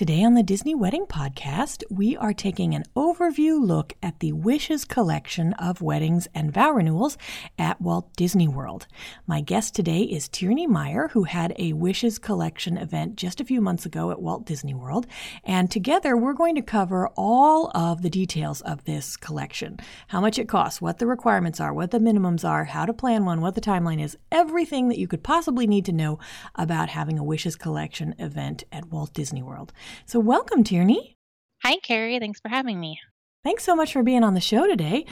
Today on the Disney Wedding Podcast, we are taking an overview look at the Wishes collection of weddings and vow renewals at Walt Disney World. My guest today is Tierney Meyer, who had a Wishes collection event just a few months ago at Walt Disney World. And together, we're going to cover all of the details of this collection how much it costs, what the requirements are, what the minimums are, how to plan one, what the timeline is, everything that you could possibly need to know about having a Wishes collection event at Walt Disney World. So, welcome, Tierney. Hi, Carrie. Thanks for having me. Thanks so much for being on the show today.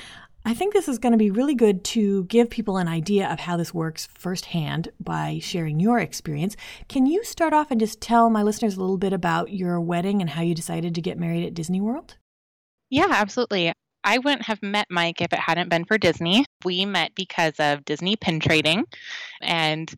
I think this is going to be really good to give people an idea of how this works firsthand by sharing your experience. Can you start off and just tell my listeners a little bit about your wedding and how you decided to get married at Disney World? Yeah, absolutely. I wouldn't have met Mike if it hadn't been for Disney. We met because of Disney pin trading. And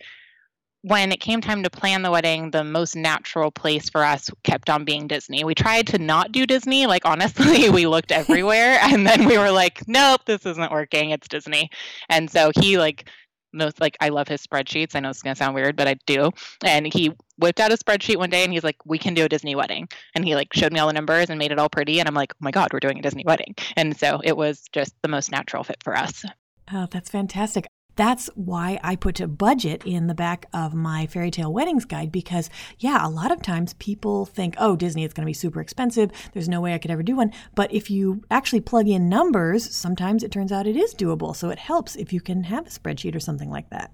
when it came time to plan the wedding, the most natural place for us kept on being Disney. We tried to not do Disney. Like, honestly, we looked everywhere. and then we were like, nope, this isn't working. It's Disney. And so he, like, most like, I love his spreadsheets. I know it's going to sound weird, but I do. And he whipped out a spreadsheet one day and he's like, we can do a Disney wedding. And he, like, showed me all the numbers and made it all pretty. And I'm like, oh my God, we're doing a Disney wedding. And so it was just the most natural fit for us. Oh, that's fantastic. That's why I put a budget in the back of my fairy tale weddings guide because, yeah, a lot of times people think, oh, Disney, it's going to be super expensive. There's no way I could ever do one. But if you actually plug in numbers, sometimes it turns out it is doable. So it helps if you can have a spreadsheet or something like that.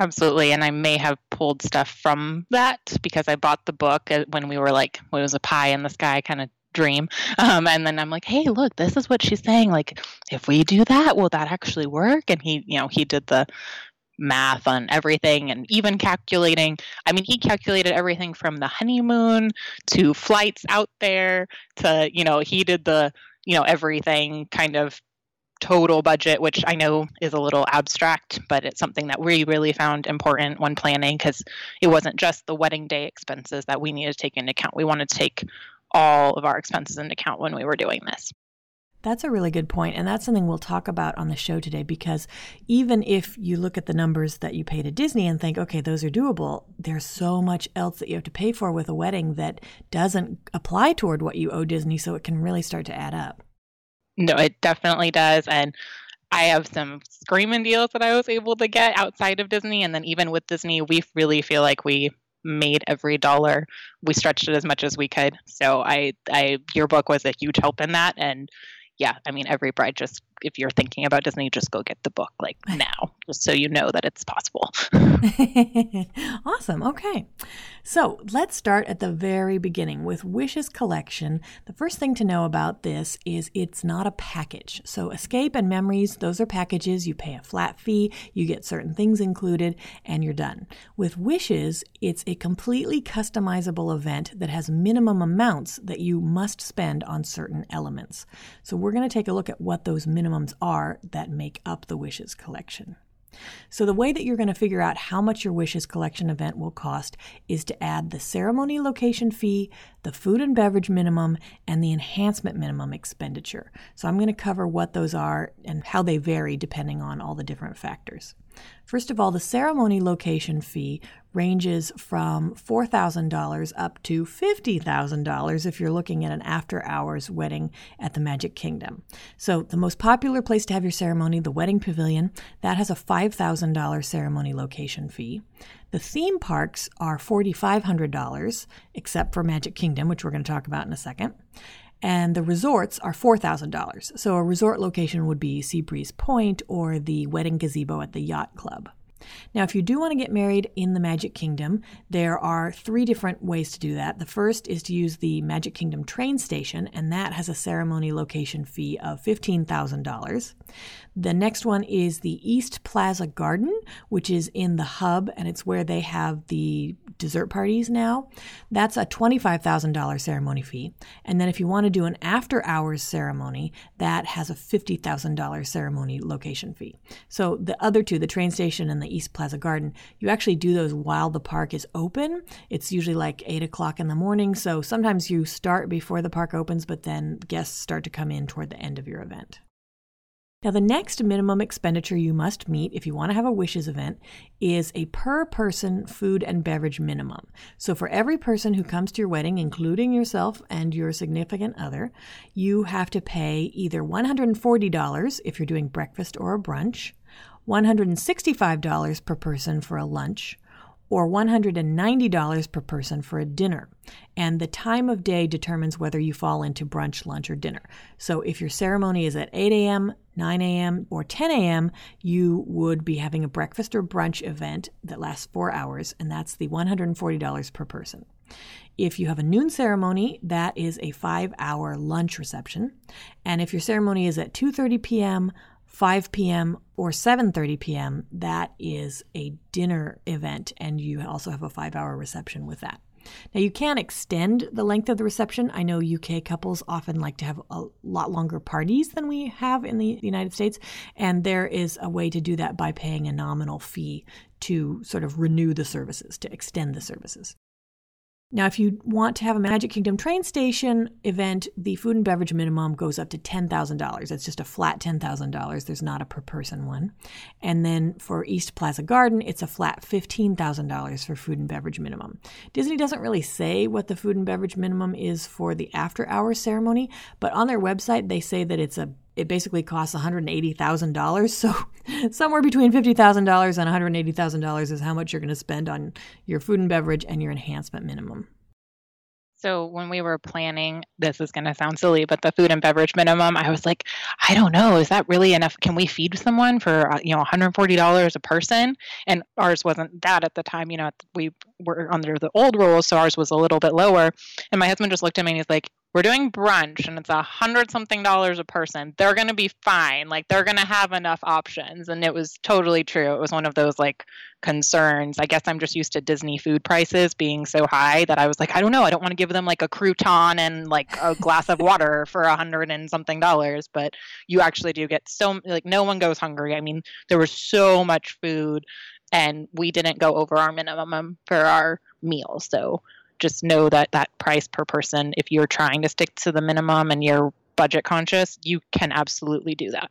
Absolutely. And I may have pulled stuff from that because I bought the book uh, when we were like, when it was a pie in the sky kind of dream. Um, and then I'm like, hey, look, this is what she's saying. Like, if we do that, will that actually work? And he, you know, he did the math on everything and even calculating. I mean, he calculated everything from the honeymoon to flights out there to, you know, he did the, you know, everything kind of total budget, which I know is a little abstract, but it's something that we really found important when planning because it wasn't just the wedding day expenses that we needed to take into account. We wanted to take all of our expenses into account when we were doing this. That's a really good point, and that's something we'll talk about on the show today because even if you look at the numbers that you pay to Disney and think, okay, those are doable, there's so much else that you have to pay for with a wedding that doesn't apply toward what you owe Disney, so it can really start to add up. No, it definitely does. And I have some screaming deals that I was able to get outside of Disney. And then even with Disney, we really feel like we made every dollar. We stretched it as much as we could. So I, I, your book was a huge help in that. And yeah, I mean, every bride just if you're thinking about Disney, just go get the book like now, just so you know that it's possible. awesome. Okay. So let's start at the very beginning with Wishes Collection. The first thing to know about this is it's not a package. So Escape and Memories, those are packages. You pay a flat fee, you get certain things included, and you're done. With Wishes, it's a completely customizable event that has minimum amounts that you must spend on certain elements. So we're going to take a look at what those minimum minimums are that make up the Wishes collection. So, the way that you're going to figure out how much your Wishes collection event will cost is to add the ceremony location fee, the food and beverage minimum, and the enhancement minimum expenditure. So, I'm going to cover what those are and how they vary depending on all the different factors. First of all, the ceremony location fee ranges from $4,000 up to $50,000 if you're looking at an after hours wedding at the Magic Kingdom. So, the most popular place to have your ceremony, the Wedding Pavilion, that has a $5,000 ceremony location fee. The theme parks are $4,500, except for Magic Kingdom, which we're going to talk about in a second and the resorts are $4,000. So a resort location would be Seabreeze Point or the wedding gazebo at the yacht club. Now, if you do want to get married in the Magic Kingdom, there are three different ways to do that. The first is to use the Magic Kingdom train station, and that has a ceremony location fee of $15,000. The next one is the East Plaza Garden, which is in the hub, and it's where they have the dessert parties now. That's a $25,000 ceremony fee. And then if you want to do an after hours ceremony, that has a $50,000 ceremony location fee. So the other two, the train station and the East Plaza Garden, you actually do those while the park is open. It's usually like 8 o'clock in the morning. So sometimes you start before the park opens, but then guests start to come in toward the end of your event. Now, the next minimum expenditure you must meet if you want to have a wishes event is a per person food and beverage minimum. So, for every person who comes to your wedding, including yourself and your significant other, you have to pay either $140 if you're doing breakfast or a brunch, $165 per person for a lunch, or $190 per person for a dinner. And the time of day determines whether you fall into brunch, lunch, or dinner. So if your ceremony is at 8 a.m., 9 a.m., or 10 a.m., you would be having a breakfast or brunch event that lasts four hours, and that's the $140 per person. If you have a noon ceremony, that is a five-hour lunch reception. And if your ceremony is at 2:30 p.m., 5 p.m. or 7:30 p.m. that is a dinner event and you also have a 5-hour reception with that. Now you can extend the length of the reception. I know UK couples often like to have a lot longer parties than we have in the United States and there is a way to do that by paying a nominal fee to sort of renew the services, to extend the services. Now, if you want to have a Magic Kingdom train station event, the food and beverage minimum goes up to $10,000. It's just a flat $10,000. There's not a per person one. And then for East Plaza Garden, it's a flat $15,000 for food and beverage minimum. Disney doesn't really say what the food and beverage minimum is for the after hours ceremony, but on their website, they say that it's a it basically costs $180,000. So somewhere between $50,000 and $180,000 is how much you're going to spend on your food and beverage and your enhancement minimum. So when we were planning, this is going to sound silly, but the food and beverage minimum, I was like, I don't know, is that really enough? Can we feed someone for uh, you know $140 a person? And ours wasn't that at the time. You know, we were under the old rules, so ours was a little bit lower. And my husband just looked at me and he's like, we're doing brunch and it's a hundred something dollars a person. They're going to be fine. Like they're going to have enough options. And it was totally true. It was one of those like concerns. I guess i'm just used to disney food prices being so high that i was like i don't know. I don't want to give them like a crouton and like a glass of water for a hundred and something dollars. But you actually do get so like no one goes hungry. I mean there was so much food and we didn't go over our minimum for our meals so just know that that price per person, if you're trying to stick to the minimum and you're budget conscious, you can absolutely do that.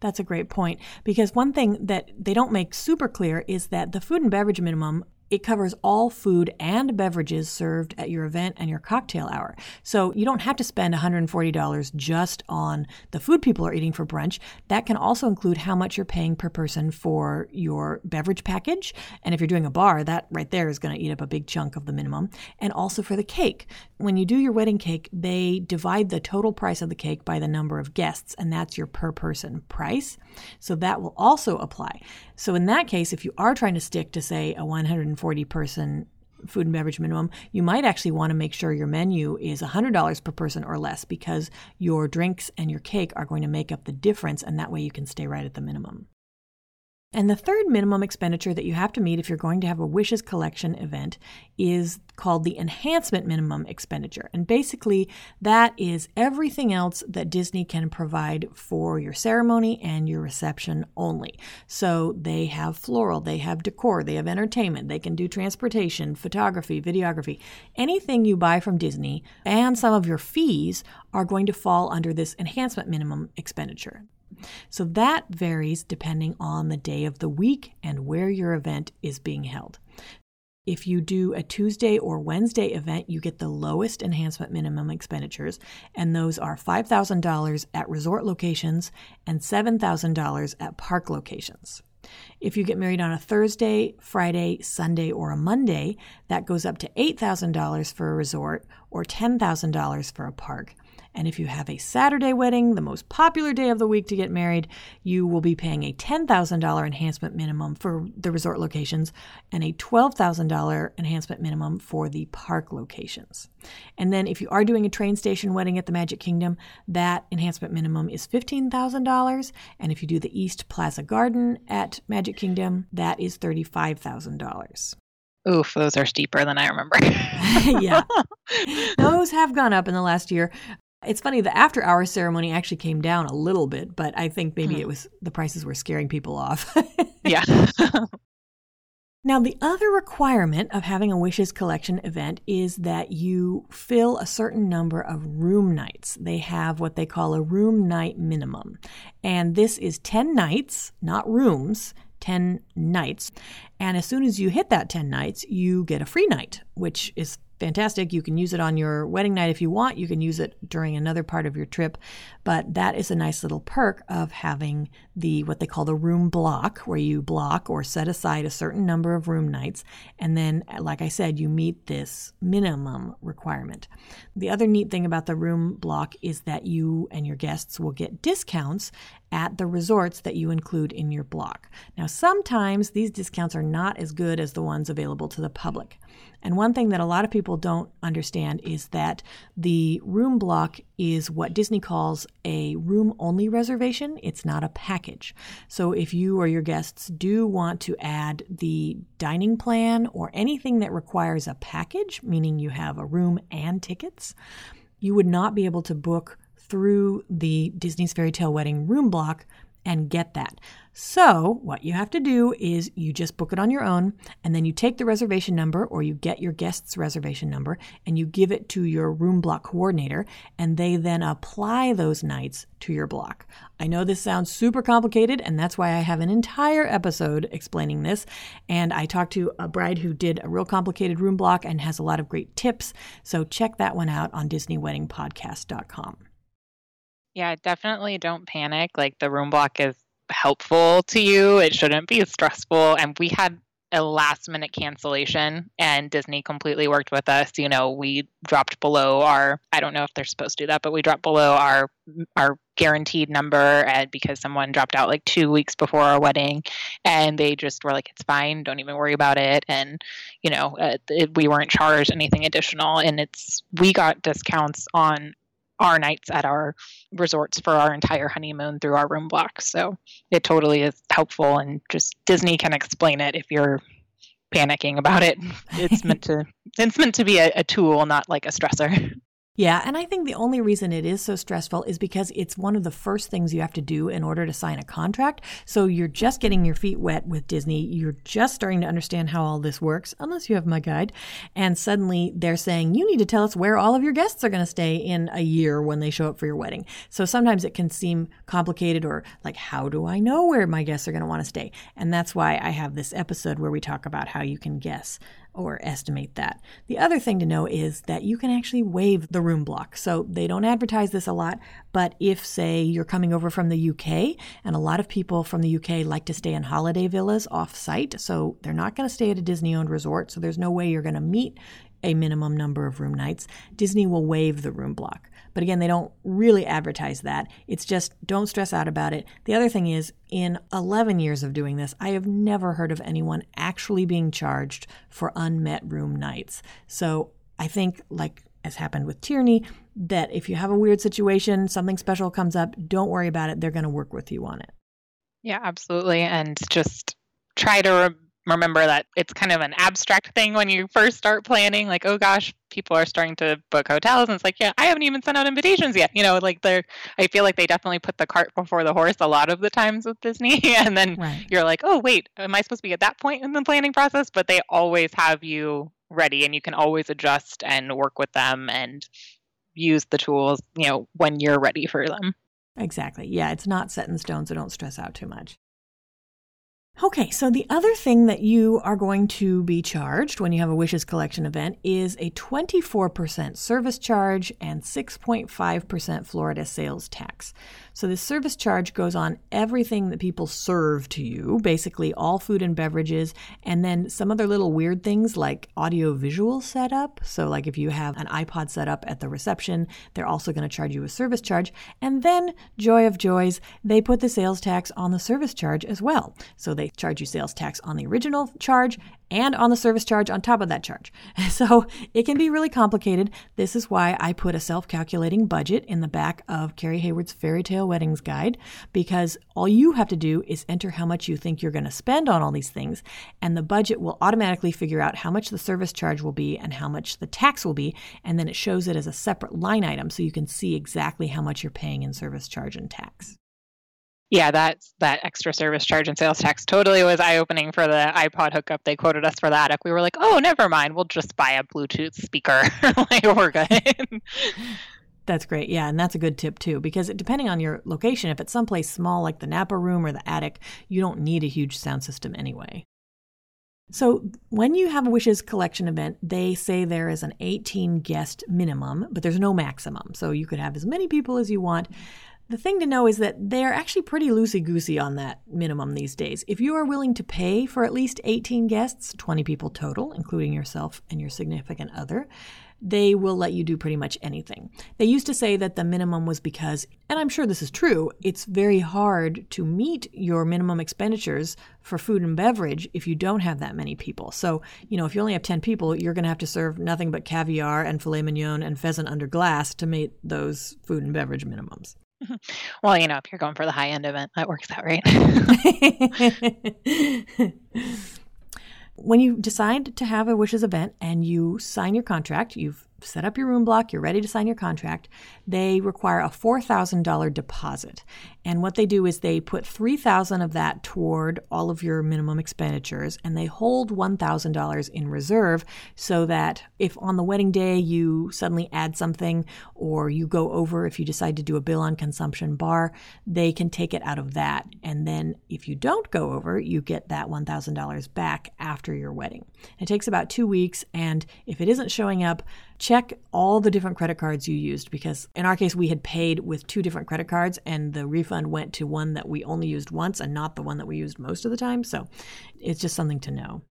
That's a great point because one thing that they don't make super clear is that the food and beverage minimum it covers all food and beverages served at your event and your cocktail hour. So you don't have to spend $140 just on the food people are eating for brunch. That can also include how much you're paying per person for your beverage package. And if you're doing a bar, that right there is going to eat up a big chunk of the minimum. And also for the cake. When you do your wedding cake, they divide the total price of the cake by the number of guests, and that's your per person price. So that will also apply. So in that case, if you are trying to stick to, say, a 140 person food and beverage minimum, you might actually want to make sure your menu is $100 per person or less because your drinks and your cake are going to make up the difference, and that way you can stay right at the minimum. And the third minimum expenditure that you have to meet if you're going to have a Wishes Collection event is called the enhancement minimum expenditure. And basically, that is everything else that Disney can provide for your ceremony and your reception only. So they have floral, they have decor, they have entertainment, they can do transportation, photography, videography. Anything you buy from Disney and some of your fees are going to fall under this enhancement minimum expenditure. So that varies depending on the day of the week and where your event is being held. If you do a Tuesday or Wednesday event, you get the lowest enhancement minimum expenditures, and those are $5,000 at resort locations and $7,000 at park locations. If you get married on a Thursday, Friday, Sunday, or a Monday, that goes up to $8,000 for a resort or $10,000 for a park. And if you have a Saturday wedding, the most popular day of the week to get married, you will be paying a $10,000 enhancement minimum for the resort locations and a $12,000 enhancement minimum for the park locations. And then if you are doing a train station wedding at the Magic Kingdom, that enhancement minimum is $15,000. And if you do the East Plaza Garden at Magic Kingdom, that is $35,000. Oof, those are steeper than I remember. yeah. Those have gone up in the last year. It's funny, the after hours ceremony actually came down a little bit, but I think maybe hmm. it was the prices were scaring people off. yeah. Now, the other requirement of having a Wishes Collection event is that you fill a certain number of room nights. They have what they call a room night minimum. And this is 10 nights, not rooms, 10 nights. And as soon as you hit that 10 nights, you get a free night, which is fantastic. You can use it on your wedding night if you want. You can use it during another part of your trip. But that is a nice little perk of having the what they call the room block, where you block or set aside a certain number of room nights. And then, like I said, you meet this minimum requirement. The other neat thing about the room block is that you and your guests will get discounts at the resorts that you include in your block. Now, sometimes these discounts are not as good as the ones available to the public. And one thing that a lot of people don't understand is that the room block is what Disney calls a room only reservation. It's not a package. So if you or your guests do want to add the dining plan or anything that requires a package, meaning you have a room and tickets, you would not be able to book through the Disney's Fairy Tale Wedding room block and get that. So, what you have to do is you just book it on your own, and then you take the reservation number or you get your guest's reservation number and you give it to your room block coordinator, and they then apply those nights to your block. I know this sounds super complicated, and that's why I have an entire episode explaining this. And I talked to a bride who did a real complicated room block and has a lot of great tips. So, check that one out on DisneyWeddingPodcast.com. Yeah, definitely don't panic. Like the room block is helpful to you. It shouldn't be stressful. And we had a last minute cancellation and Disney completely worked with us. You know, we dropped below our I don't know if they're supposed to do that, but we dropped below our our guaranteed number and because someone dropped out like 2 weeks before our wedding and they just were like it's fine, don't even worry about it and you know, uh, it, we weren't charged anything additional and it's we got discounts on our nights at our resorts for our entire honeymoon through our room block. So it totally is helpful and just Disney can explain it if you're panicking about it. It's meant to it's meant to be a, a tool, not like a stressor. Yeah, and I think the only reason it is so stressful is because it's one of the first things you have to do in order to sign a contract. So you're just getting your feet wet with Disney. You're just starting to understand how all this works, unless you have my guide. And suddenly they're saying, you need to tell us where all of your guests are going to stay in a year when they show up for your wedding. So sometimes it can seem complicated or like, how do I know where my guests are going to want to stay? And that's why I have this episode where we talk about how you can guess or estimate that. The other thing to know is that you can actually waive the room block. So they don't advertise this a lot, but if, say, you're coming over from the UK, and a lot of people from the UK like to stay in holiday villas off site, so they're not going to stay at a Disney owned resort, so there's no way you're going to meet a minimum number of room nights, Disney will waive the room block. But again, they don't really advertise that. It's just don't stress out about it. The other thing is, in 11 years of doing this, I have never heard of anyone actually being charged for unmet room nights. So I think, like as happened with Tierney, that if you have a weird situation, something special comes up, don't worry about it. They're going to work with you on it. Yeah, absolutely. And just try to remember that it's kind of an abstract thing when you first start planning like oh gosh people are starting to book hotels and it's like yeah i haven't even sent out invitations yet you know like they're i feel like they definitely put the cart before the horse a lot of the times with disney and then right. you're like oh wait am i supposed to be at that point in the planning process? But they always have you ready and you can always adjust and work with them and use the tools you know when you're ready for them. Exactly. Yeah it's not set in stone so don't stress out too much Okay, so the other thing that you are going to be charged when you have a Wishes Collection event is a 24% service charge and 6.5% Florida sales tax. So the service charge goes on everything that people serve to you, basically all food and beverages, and then some other little weird things like audio visual setup. So like if you have an iPod set up at the reception, they're also going to charge you a service charge. And then joy of joys, they put the sales tax on the service charge as well. So they charge you sales tax on the original charge and on the service charge on top of that charge. So it can be really complicated. This is why I put a self calculating budget in the back of Carrie Hayward's Fairy Tale Weddings Guide, because all you have to do is enter how much you think you're going to spend on all these things, and the budget will automatically figure out how much the service charge will be and how much the tax will be, and then it shows it as a separate line item so you can see exactly how much you're paying in service charge and tax yeah, that that extra service charge and sales tax totally was eye opening for the iPod hookup. They quoted us for that. We were like, oh, never mind. We'll just buy a Bluetooth speaker. like we're good. That's great. Yeah, and that's a good tip too, because depending on your location, if it's someplace small like the Napa room or the attic, you don't need a huge sound system anyway. So, when you have a Wishes collection event, they say there is an 18 guest minimum, but there's no maximum. So, you could have as many people as you want. The thing to know is that they're actually pretty loosey goosey on that minimum these days. If you are willing to pay for at least 18 guests, 20 people total, including yourself and your significant other, they will let you do pretty much anything. They used to say that the minimum was because, and I'm sure this is true, it's very hard to meet your minimum expenditures for food and beverage if you don't have that many people. So, you know, if you only have 10 people, you're going to have to serve nothing but caviar and filet mignon and pheasant under glass to meet those food and beverage minimums. Well, you know, if you're going for the high end event, that works out right. when you decide to have a wishes event and you sign your contract, you've set up your room block, you're ready to sign your contract, they require a $4,000 deposit. And what they do is they put 3000 of that toward all of your minimum expenditures and they hold $1,000 in reserve so that if on the wedding day you suddenly add something or you go over if you decide to do a bill on consumption bar, they can take it out of that. And then if you don't go over, you get that $1,000 back after your wedding. It takes about 2 weeks and if it isn't showing up, check all the different credit cards you used because in our case we had paid with two different credit cards and the refund went to one that we only used once and not the one that we used most of the time. So it's just something to know.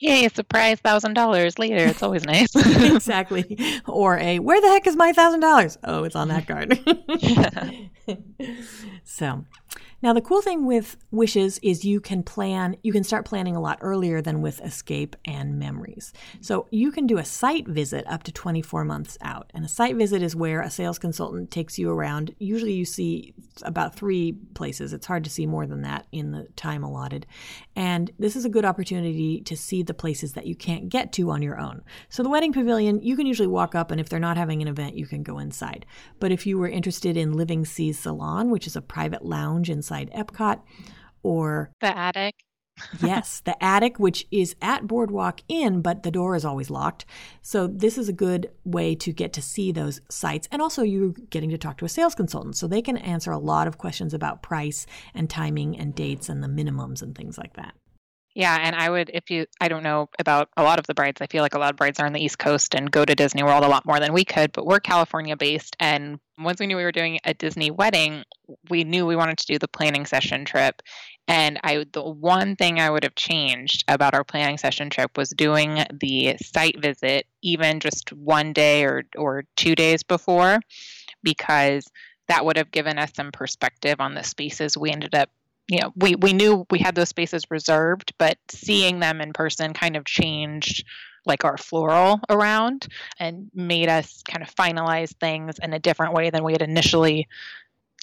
Yay a surprise thousand dollars later. It's always nice. Exactly. Or a where the heck is my thousand dollars? Oh it's on that card. So now, the cool thing with wishes is you can plan, you can start planning a lot earlier than with escape and memories. So you can do a site visit up to 24 months out. And a site visit is where a sales consultant takes you around. Usually you see about three places. It's hard to see more than that in the time allotted. And this is a good opportunity to see the places that you can't get to on your own. So the wedding pavilion, you can usually walk up, and if they're not having an event, you can go inside. But if you were interested in Living Seas Salon, which is a private lounge inside, inside Epcot or the attic. yes, the attic, which is at Boardwalk Inn, but the door is always locked. So, this is a good way to get to see those sites. And also, you're getting to talk to a sales consultant. So, they can answer a lot of questions about price and timing and dates and the minimums and things like that. Yeah, and I would if you I don't know about a lot of the brides. I feel like a lot of brides are on the East Coast and go to Disney World a lot more than we could, but we're California based and once we knew we were doing a Disney wedding, we knew we wanted to do the planning session trip. And I the one thing I would have changed about our planning session trip was doing the site visit even just one day or or 2 days before because that would have given us some perspective on the spaces we ended up you know we we knew we had those spaces reserved but seeing them in person kind of changed like our floral around and made us kind of finalize things in a different way than we had initially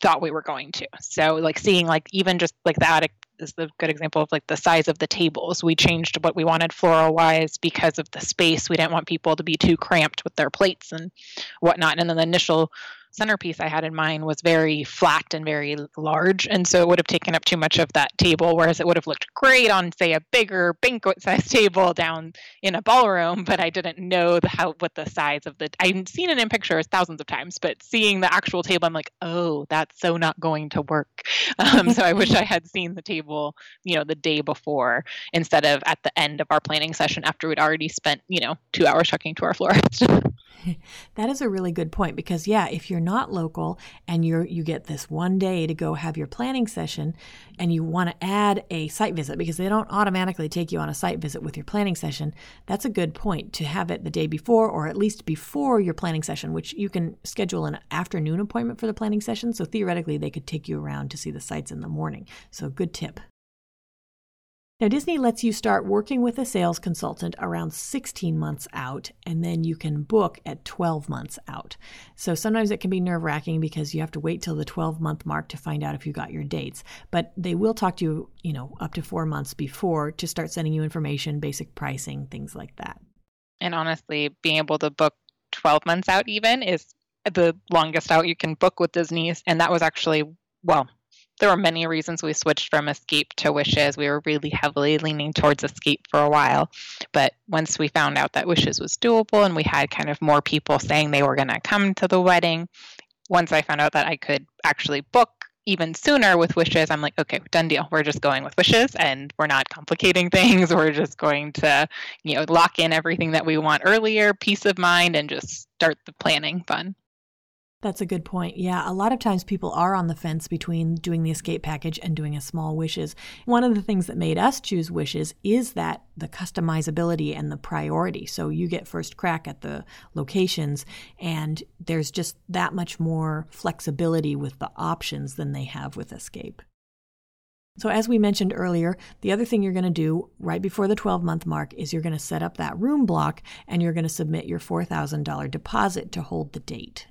thought we were going to. So like seeing like even just like the attic is the good example of like the size of the tables. We changed what we wanted floral wise because of the space. We didn't want people to be too cramped with their plates and whatnot. And then the initial centerpiece I had in mind was very flat and very large. And so it would have taken up too much of that table, whereas it would have looked great on, say, a bigger banquet size table down in a ballroom. But I didn't know the how what the size of the I've seen it in pictures thousands of times, but seeing the actual table, I'm like, oh, that's so not going to work. Um, so I wish I had seen the table, you know, the day before instead of at the end of our planning session after we'd already spent, you know, two hours talking to our florist. that is a really good point because yeah, if you're not local and you're you get this one day to go have your planning session and you want to add a site visit because they don't automatically take you on a site visit with your planning session, that's a good point to have it the day before or at least before your planning session, which you can schedule an afternoon appointment for the planning session. So theoretically they could take you around to see the sites in the morning. So good tip. Now, Disney lets you start working with a sales consultant around 16 months out, and then you can book at 12 months out. So sometimes it can be nerve wracking because you have to wait till the 12 month mark to find out if you got your dates. But they will talk to you, you know, up to four months before to start sending you information, basic pricing, things like that. And honestly, being able to book 12 months out even is the longest out you can book with Disney. And that was actually, well, there were many reasons we switched from escape to wishes. We were really heavily leaning towards escape for a while. But once we found out that wishes was doable and we had kind of more people saying they were going to come to the wedding once i found out that i could actually book even sooner with wishes i'm like okay done deal. We're just going with wishes and we're not complicating things. We're just going to you know lock in everything that we want earlier peace of mind and just start the planning fun that's a good point. Yeah, a lot of times people are on the fence between doing the escape package and doing a small wishes. One of the things that made us choose wishes is that the customizability and the priority. So you get first crack at the locations, and there's just that much more flexibility with the options than they have with escape. So, as we mentioned earlier, the other thing you're going to do right before the 12 month mark is you're going to set up that room block and you're going to submit your $4,000 deposit to hold the date.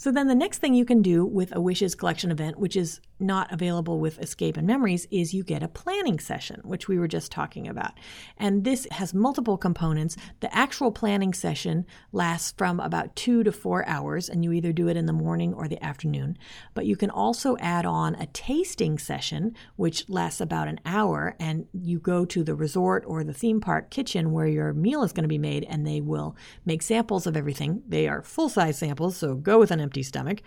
So then the next thing you can do with a Wishes collection event, which is not available with Escape and Memories, is you get a planning session, which we were just talking about. And this has multiple components. The actual planning session lasts from about two to four hours, and you either do it in the morning or the afternoon. But you can also add on a tasting session, which lasts about an hour, and you go to the resort or the theme park kitchen where your meal is going to be made, and they will make samples of everything. They are full size samples, so go with an empty stomach.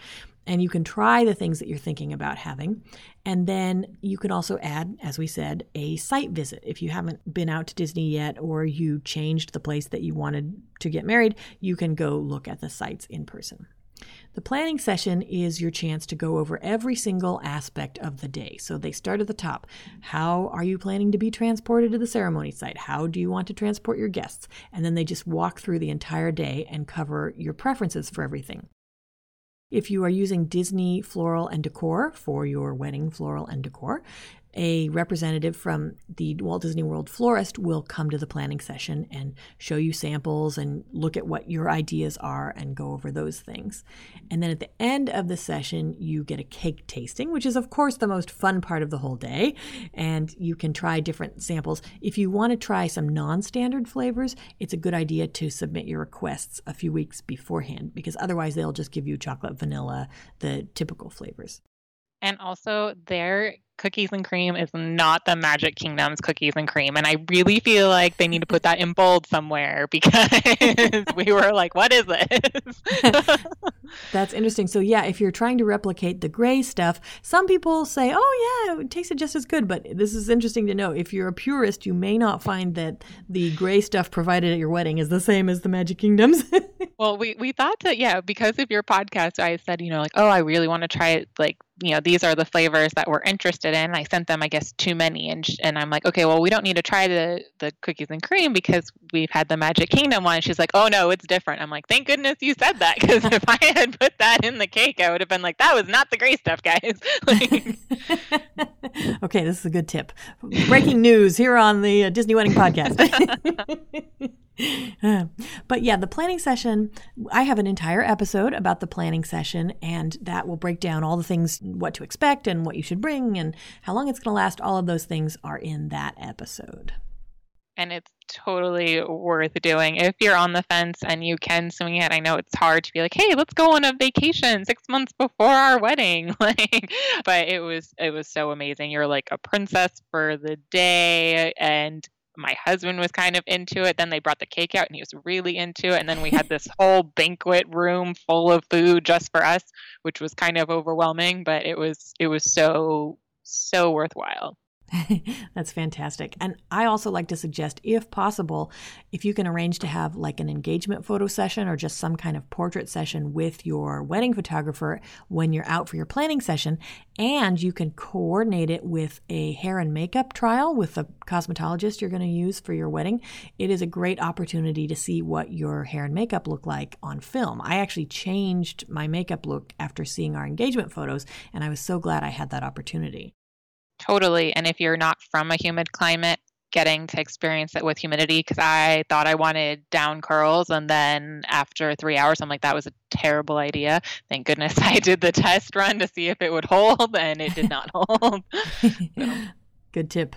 And you can try the things that you're thinking about having. And then you can also add, as we said, a site visit. If you haven't been out to Disney yet or you changed the place that you wanted to get married, you can go look at the sites in person. The planning session is your chance to go over every single aspect of the day. So they start at the top. How are you planning to be transported to the ceremony site? How do you want to transport your guests? And then they just walk through the entire day and cover your preferences for everything. If you are using Disney floral and decor for your wedding floral and decor, a representative from the Walt Disney World florist will come to the planning session and show you samples and look at what your ideas are and go over those things. And then at the end of the session, you get a cake tasting, which is, of course, the most fun part of the whole day. And you can try different samples. If you want to try some non standard flavors, it's a good idea to submit your requests a few weeks beforehand because otherwise they'll just give you chocolate, vanilla, the typical flavors. And also, their cookies and cream is not the Magic Kingdom's cookies and cream. And I really feel like they need to put that in bold somewhere because we were like, what is this? That's interesting. So, yeah, if you're trying to replicate the gray stuff, some people say, oh, yeah, it tasted just as good. But this is interesting to know. If you're a purist, you may not find that the gray stuff provided at your wedding is the same as the Magic Kingdoms. well, we, we thought that, yeah, because of your podcast, I said, you know, like, oh, I really want to try it, like, you know, these are the flavors that we're interested in. I sent them, I guess, too many, and and I'm like, okay, well, we don't need to try the the cookies and cream because we've had the Magic Kingdom one. she's like, oh no, it's different. I'm like, thank goodness you said that because if I had put that in the cake, I would have been like, that was not the great stuff, guys. okay, this is a good tip. Breaking news here on the uh, Disney Wedding Podcast. but yeah, the planning session, I have an entire episode about the planning session, and that will break down all the things, what to expect, and what you should bring, and how long it's going to last. All of those things are in that episode. and it's totally worth doing if you're on the fence and you can swing it. I know it's hard to be like, "Hey, let's go on a vacation 6 months before our wedding." like but it was it was so amazing. You're like a princess for the day and my husband was kind of into it. Then they brought the cake out and he was really into it. And then we had this whole banquet room full of food just for us, which was kind of overwhelming, but it was it was so so worthwhile. That's fantastic. And I also like to suggest, if possible, if you can arrange to have like an engagement photo session or just some kind of portrait session with your wedding photographer when you're out for your planning session, and you can coordinate it with a hair and makeup trial with the cosmetologist you're going to use for your wedding, it is a great opportunity to see what your hair and makeup look like on film. I actually changed my makeup look after seeing our engagement photos, and I was so glad I had that opportunity. Totally. And if you're not from a humid climate, getting to experience it with humidity because I thought I wanted down curls. And then after three hours, I'm like, that was a terrible idea. Thank goodness I did the test run to see if it would hold, and it did not hold. Good tip.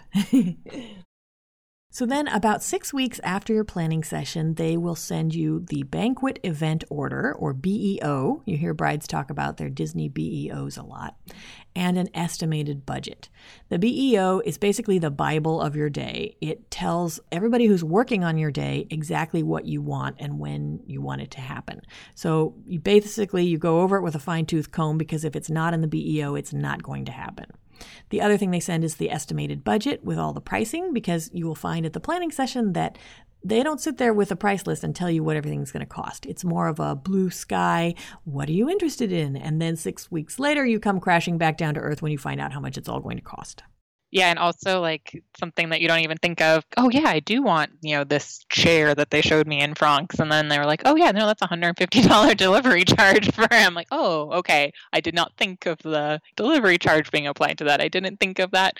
So then, about six weeks after your planning session, they will send you the banquet event order, or BEO. You hear brides talk about their Disney BEOs a lot, and an estimated budget. The BEO is basically the Bible of your day. It tells everybody who's working on your day exactly what you want and when you want it to happen. So you basically you go over it with a fine tooth comb because if it's not in the BEO, it's not going to happen. The other thing they send is the estimated budget with all the pricing because you will find at the planning session that they don't sit there with a price list and tell you what everything's going to cost. It's more of a blue sky, what are you interested in? And then six weeks later, you come crashing back down to earth when you find out how much it's all going to cost. Yeah, and also like something that you don't even think of. Oh yeah, I do want you know this chair that they showed me in Franck's, and then they were like, oh yeah, no, that's a hundred and fifty dollar delivery charge for. I'm like, oh okay, I did not think of the delivery charge being applied to that. I didn't think of that.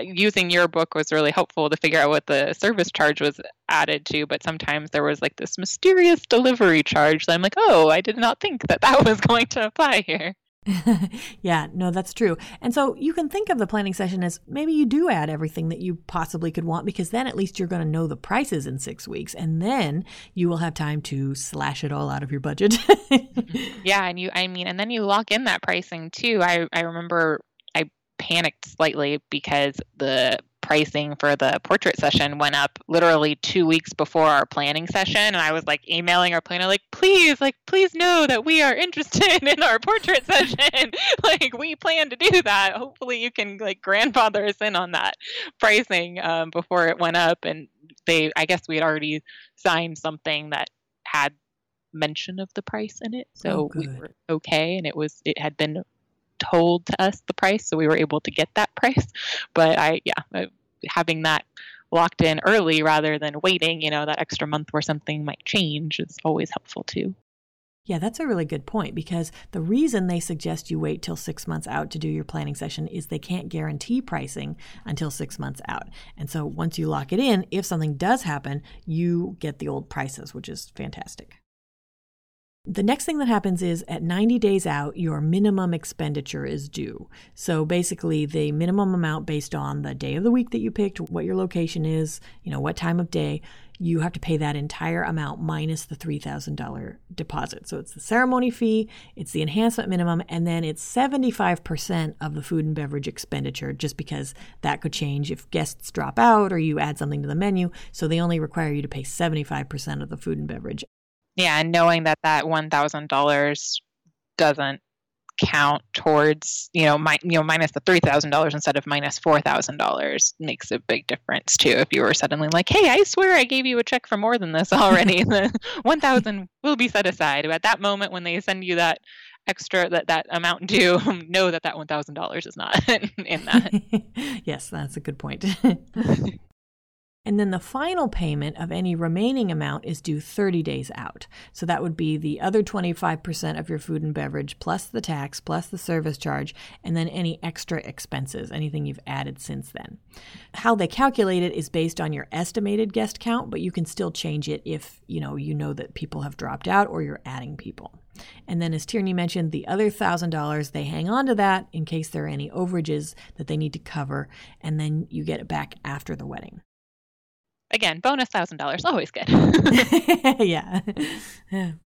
Using your book was really helpful to figure out what the service charge was added to, but sometimes there was like this mysterious delivery charge that I'm like, oh, I did not think that that was going to apply here. yeah, no, that's true. And so you can think of the planning session as maybe you do add everything that you possibly could want because then at least you're going to know the prices in six weeks and then you will have time to slash it all out of your budget. yeah, and you, I mean, and then you lock in that pricing too. I, I remember I panicked slightly because the pricing for the portrait session went up literally two weeks before our planning session. And I was like emailing our planner, like, please, like, please know that we are interested in our portrait session. like, we plan to do that. Hopefully, you can like grandfather us in on that pricing um, before it went up. And they, I guess we had already signed something that had mention of the price in it. So oh, we were okay. And it was, it had been told to us the price, so we were able to get that price. But I, yeah, having that locked in early rather than waiting, you know, that extra month where something might change is always helpful too. Yeah, that's a really good point because the reason they suggest you wait till six months out to do your planning session is they can't guarantee pricing until six months out. And so once you lock it in, if something does happen, you get the old prices, which is fantastic. The next thing that happens is at 90 days out, your minimum expenditure is due. So basically, the minimum amount based on the day of the week that you picked, what your location is, you know, what time of day, you have to pay that entire amount minus the $3,000 deposit. So it's the ceremony fee, it's the enhancement minimum, and then it's 75% of the food and beverage expenditure, just because that could change if guests drop out or you add something to the menu. So they only require you to pay 75% of the food and beverage. Yeah, and knowing that that one thousand dollars doesn't count towards you know my you know minus the three thousand dollars instead of minus minus four thousand dollars makes a big difference too. If you were suddenly like, hey, I swear I gave you a check for more than this already, the one thousand will be set aside. At that moment, when they send you that extra that that amount due, know that that one thousand dollars is not in that. yes, that's a good point. And then the final payment of any remaining amount is due 30 days out. So that would be the other 25% of your food and beverage, plus the tax, plus the service charge, and then any extra expenses, anything you've added since then. How they calculate it is based on your estimated guest count, but you can still change it if you know you know that people have dropped out or you're adding people. And then, as Tierney mentioned, the other $1,000, they hang on to that in case there are any overages that they need to cover, and then you get it back after the wedding. Again, bonus thousand dollars, always good. yeah.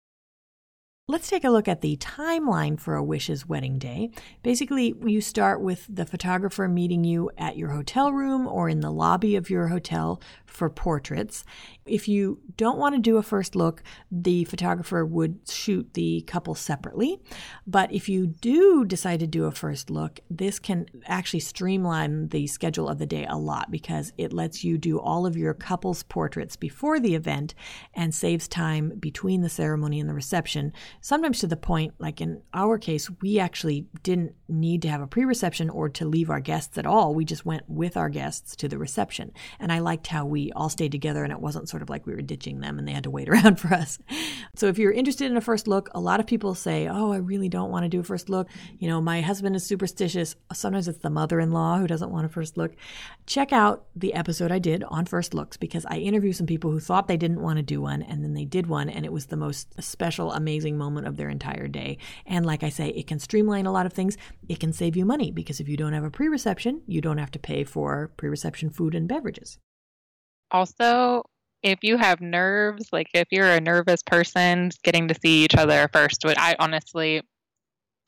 Let's take a look at the timeline for a Wishes wedding day. Basically, you start with the photographer meeting you at your hotel room or in the lobby of your hotel for portraits. If you don't want to do a first look, the photographer would shoot the couple separately. But if you do decide to do a first look, this can actually streamline the schedule of the day a lot because it lets you do all of your couple's portraits before the event and saves time between the ceremony and the reception sometimes to the point, like in our case, we actually didn't need to have a pre reception or to leave our guests at all. We just went with our guests to the reception. And I liked how we all stayed together and it wasn't sort of like we were ditching them and they had to wait around for us. So if you're interested in a first look, a lot of people say, Oh, I really don't want to do a first look. You know, my husband is superstitious. Sometimes it's the mother in law who doesn't want a first look. Check out the episode I did on first looks because I interviewed some people who thought they didn't want to do one and then they did one and it was the most special, amazing moment of their entire day. And like I say, it can streamline a lot of things. It can save you money because if you don't have a pre reception, you don't have to pay for pre reception food and beverages. Also, if you have nerves, like if you're a nervous person, getting to see each other first would I honestly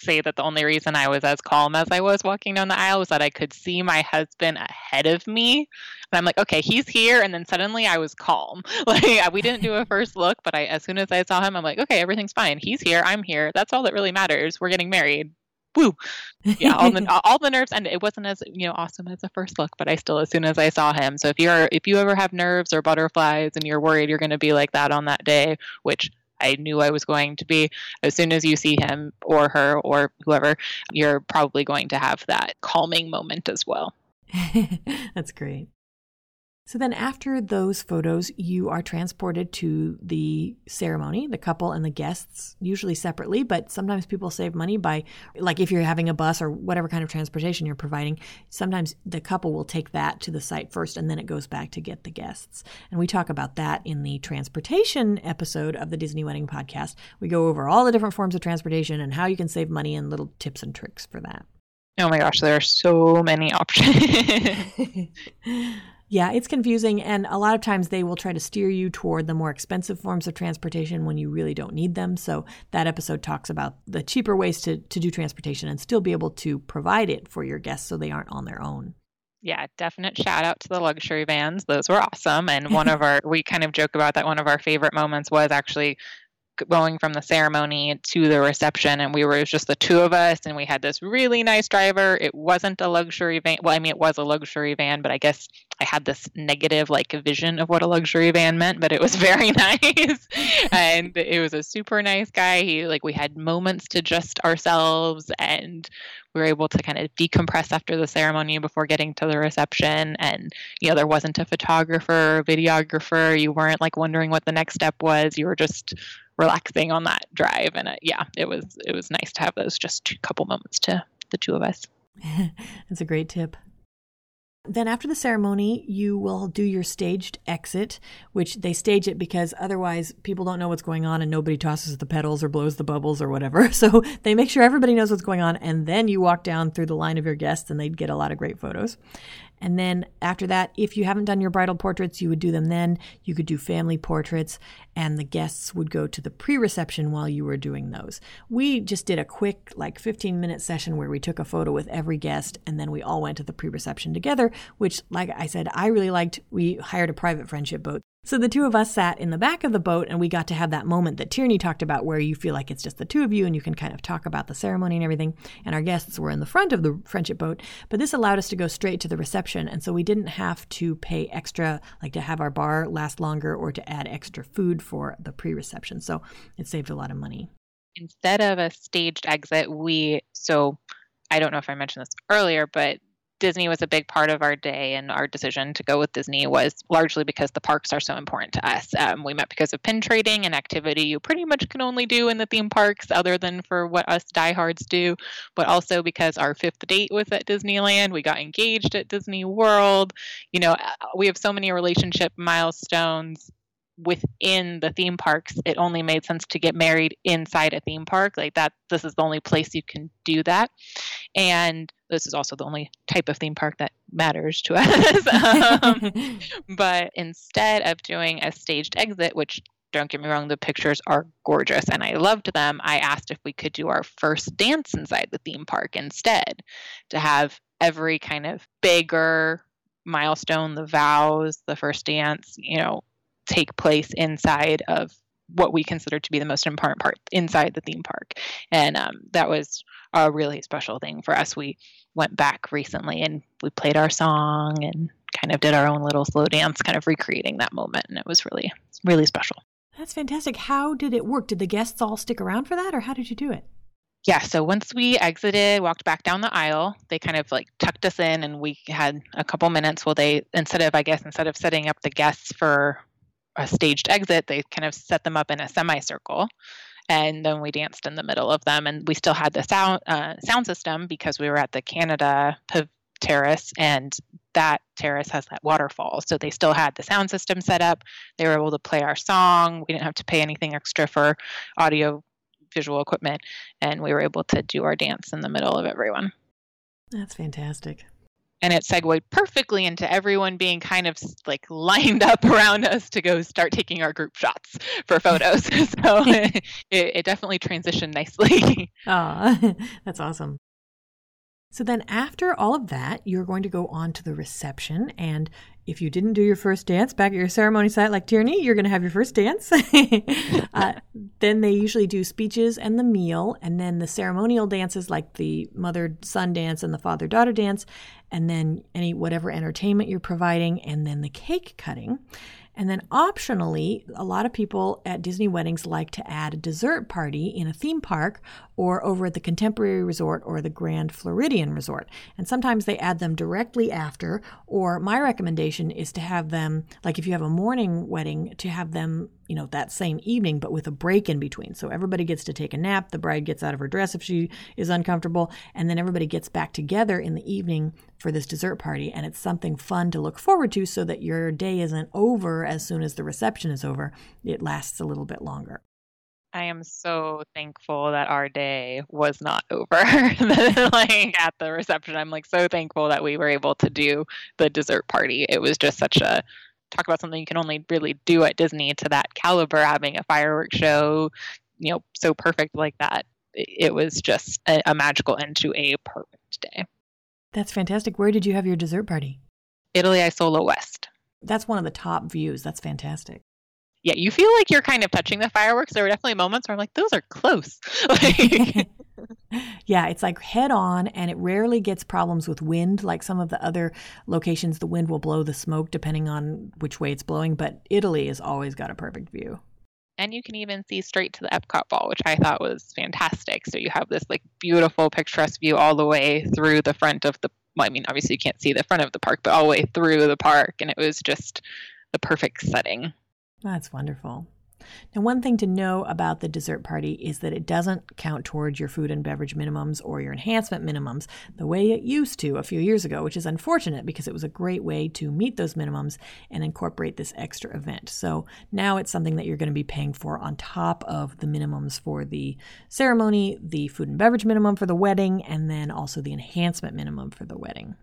say that the only reason I was as calm as I was walking down the aisle was that I could see my husband ahead of me. And I'm like, okay, he's here. And then suddenly I was calm. Like we didn't do a first look, but I as soon as I saw him, I'm like, okay, everything's fine. He's here. I'm here. That's all that really matters. We're getting married. Woo. Yeah, all the all the nerves and it wasn't as you know awesome as a first look, but I still as soon as I saw him. So if you're if you ever have nerves or butterflies and you're worried you're gonna be like that on that day, which I knew I was going to be. As soon as you see him or her or whoever, you're probably going to have that calming moment as well. That's great. So then, after those photos, you are transported to the ceremony, the couple and the guests, usually separately, but sometimes people save money by, like, if you're having a bus or whatever kind of transportation you're providing, sometimes the couple will take that to the site first and then it goes back to get the guests. And we talk about that in the transportation episode of the Disney Wedding Podcast. We go over all the different forms of transportation and how you can save money and little tips and tricks for that. Oh my gosh, there are so many options. Yeah, it's confusing. And a lot of times they will try to steer you toward the more expensive forms of transportation when you really don't need them. So that episode talks about the cheaper ways to, to do transportation and still be able to provide it for your guests so they aren't on their own. Yeah, definite shout out to the luxury vans. Those were awesome. And one of our, we kind of joke about that. One of our favorite moments was actually going from the ceremony to the reception and we were just the two of us and we had this really nice driver. It wasn't a luxury van well i mean it was a luxury van but i guess i had this negative like vision of what a luxury van meant but it was very nice. And it was a super nice guy. He like we had moments to just ourselves and we were able to kind of decompress after the ceremony before getting to the reception. And you know there wasn't a photographer videographer. You weren't like wondering what the next step was. You were just relaxing on that drive and it, yeah it was it was nice to have those just a couple moments to the two of us that's a great tip then, after the ceremony, you will do your staged exit, which they stage it because otherwise people don't know what's going on and nobody tosses the petals or blows the bubbles or whatever. So, they make sure everybody knows what's going on. And then you walk down through the line of your guests and they'd get a lot of great photos. And then after that, if you haven't done your bridal portraits, you would do them then. You could do family portraits, and the guests would go to the pre reception while you were doing those. We just did a quick, like 15 minute session where we took a photo with every guest, and then we all went to the pre reception together, which, like I said, I really liked. We hired a private friendship boat so the two of us sat in the back of the boat and we got to have that moment that Tierney talked about where you feel like it's just the two of you and you can kind of talk about the ceremony and everything. And our guests were in the front of the friendship boat, but this allowed us to go straight to the reception. And so we didn't have to pay extra, like to have our bar last longer or to add extra food for the pre reception. So it saved a lot of money. Instead of a staged exit, we, so I don't know if I mentioned this earlier, but Disney was a big part of our day, and our decision to go with Disney was largely because the parks are so important to us. Um, we met because of pin trading, an activity you pretty much can only do in the theme parks, other than for what us diehards do, but also because our fifth date was at Disneyland. We got engaged at Disney World. You know, uh, we have so many relationship milestones within the theme parks it only made sense to get married inside a theme park like that this is the only place you can do that And this is also the only type of theme park that matters to us. um, but instead of doing a staged exit, which don't get me wrong, the pictures are gorgeous and I loved them. I asked if we could do our first dance inside the theme park instead to have every kind of bigger milestone, the vows, the first dance, you know, take place inside of what we consider to be the most important part inside the theme park. And um, that was a really special thing for us. We went back recently and we played our song and kind of did our own little slow dance, kind of recreating that moment. And it was really, really special. That's fantastic. How did it work? Did the guests all stick around for that or how did you do it? Yeah, so once we exited, walked back down the aisle, they kind of like tucked us in and we had a couple minutes while they instead of I guess instead of setting up the guests for a staged exit, they kind of set them up in a semicircle, and then we danced in the middle of them. And we still had the sound uh, sound system because we were at the Canada terrace, and that terrace has that waterfall. So they still had the sound system set up. They were able to play our song. We didn't have to pay anything extra for audio visual equipment, and we were able to do our dance in the middle of everyone. That's fantastic and it segued perfectly into everyone being kind of like lined up around us to go start taking our group shots for photos. so it, it, definitely transitioned nicely. Ah, that's awesome. So then, after all of that, you're going to go on to the reception. And if you didn't do your first dance back at your ceremony site like Tierney, you're going to have your first dance. uh, then they usually do speeches and the meal, and then the ceremonial dances like the mother son dance and the father daughter dance, and then any whatever entertainment you're providing, and then the cake cutting. And then optionally, a lot of people at Disney weddings like to add a dessert party in a theme park or over at the Contemporary Resort or the Grand Floridian Resort. And sometimes they add them directly after, or my recommendation is to have them, like if you have a morning wedding, to have them you know, that same evening, but with a break in between. So everybody gets to take a nap. The bride gets out of her dress if she is uncomfortable. And then everybody gets back together in the evening for this dessert party. And it's something fun to look forward to so that your day isn't over as soon as the reception is over. It lasts a little bit longer. I am so thankful that our day was not over. like at the reception, I'm like so thankful that we were able to do the dessert party. It was just such a talk about something you can only really do at Disney to that caliber, having a fireworks show, you know, so perfect like that. It was just a, a magical end to a perfect day. That's fantastic. Where did you have your dessert party? Italy Isola West. That's one of the top views. That's fantastic. Yeah, you feel like you're kind of touching the fireworks. There were definitely moments where I'm like, those are close. like, yeah, it's like head on, and it rarely gets problems with wind. Like some of the other locations, the wind will blow the smoke depending on which way it's blowing, but Italy has always got a perfect view. And you can even see straight to the Epcot ball, which I thought was fantastic. So you have this like beautiful picturesque view all the way through the front of the. Well, I mean, obviously you can't see the front of the park, but all the way through the park, and it was just the perfect setting. That's wonderful. Now, one thing to know about the dessert party is that it doesn't count towards your food and beverage minimums or your enhancement minimums the way it used to a few years ago, which is unfortunate because it was a great way to meet those minimums and incorporate this extra event. So now it's something that you're going to be paying for on top of the minimums for the ceremony, the food and beverage minimum for the wedding, and then also the enhancement minimum for the wedding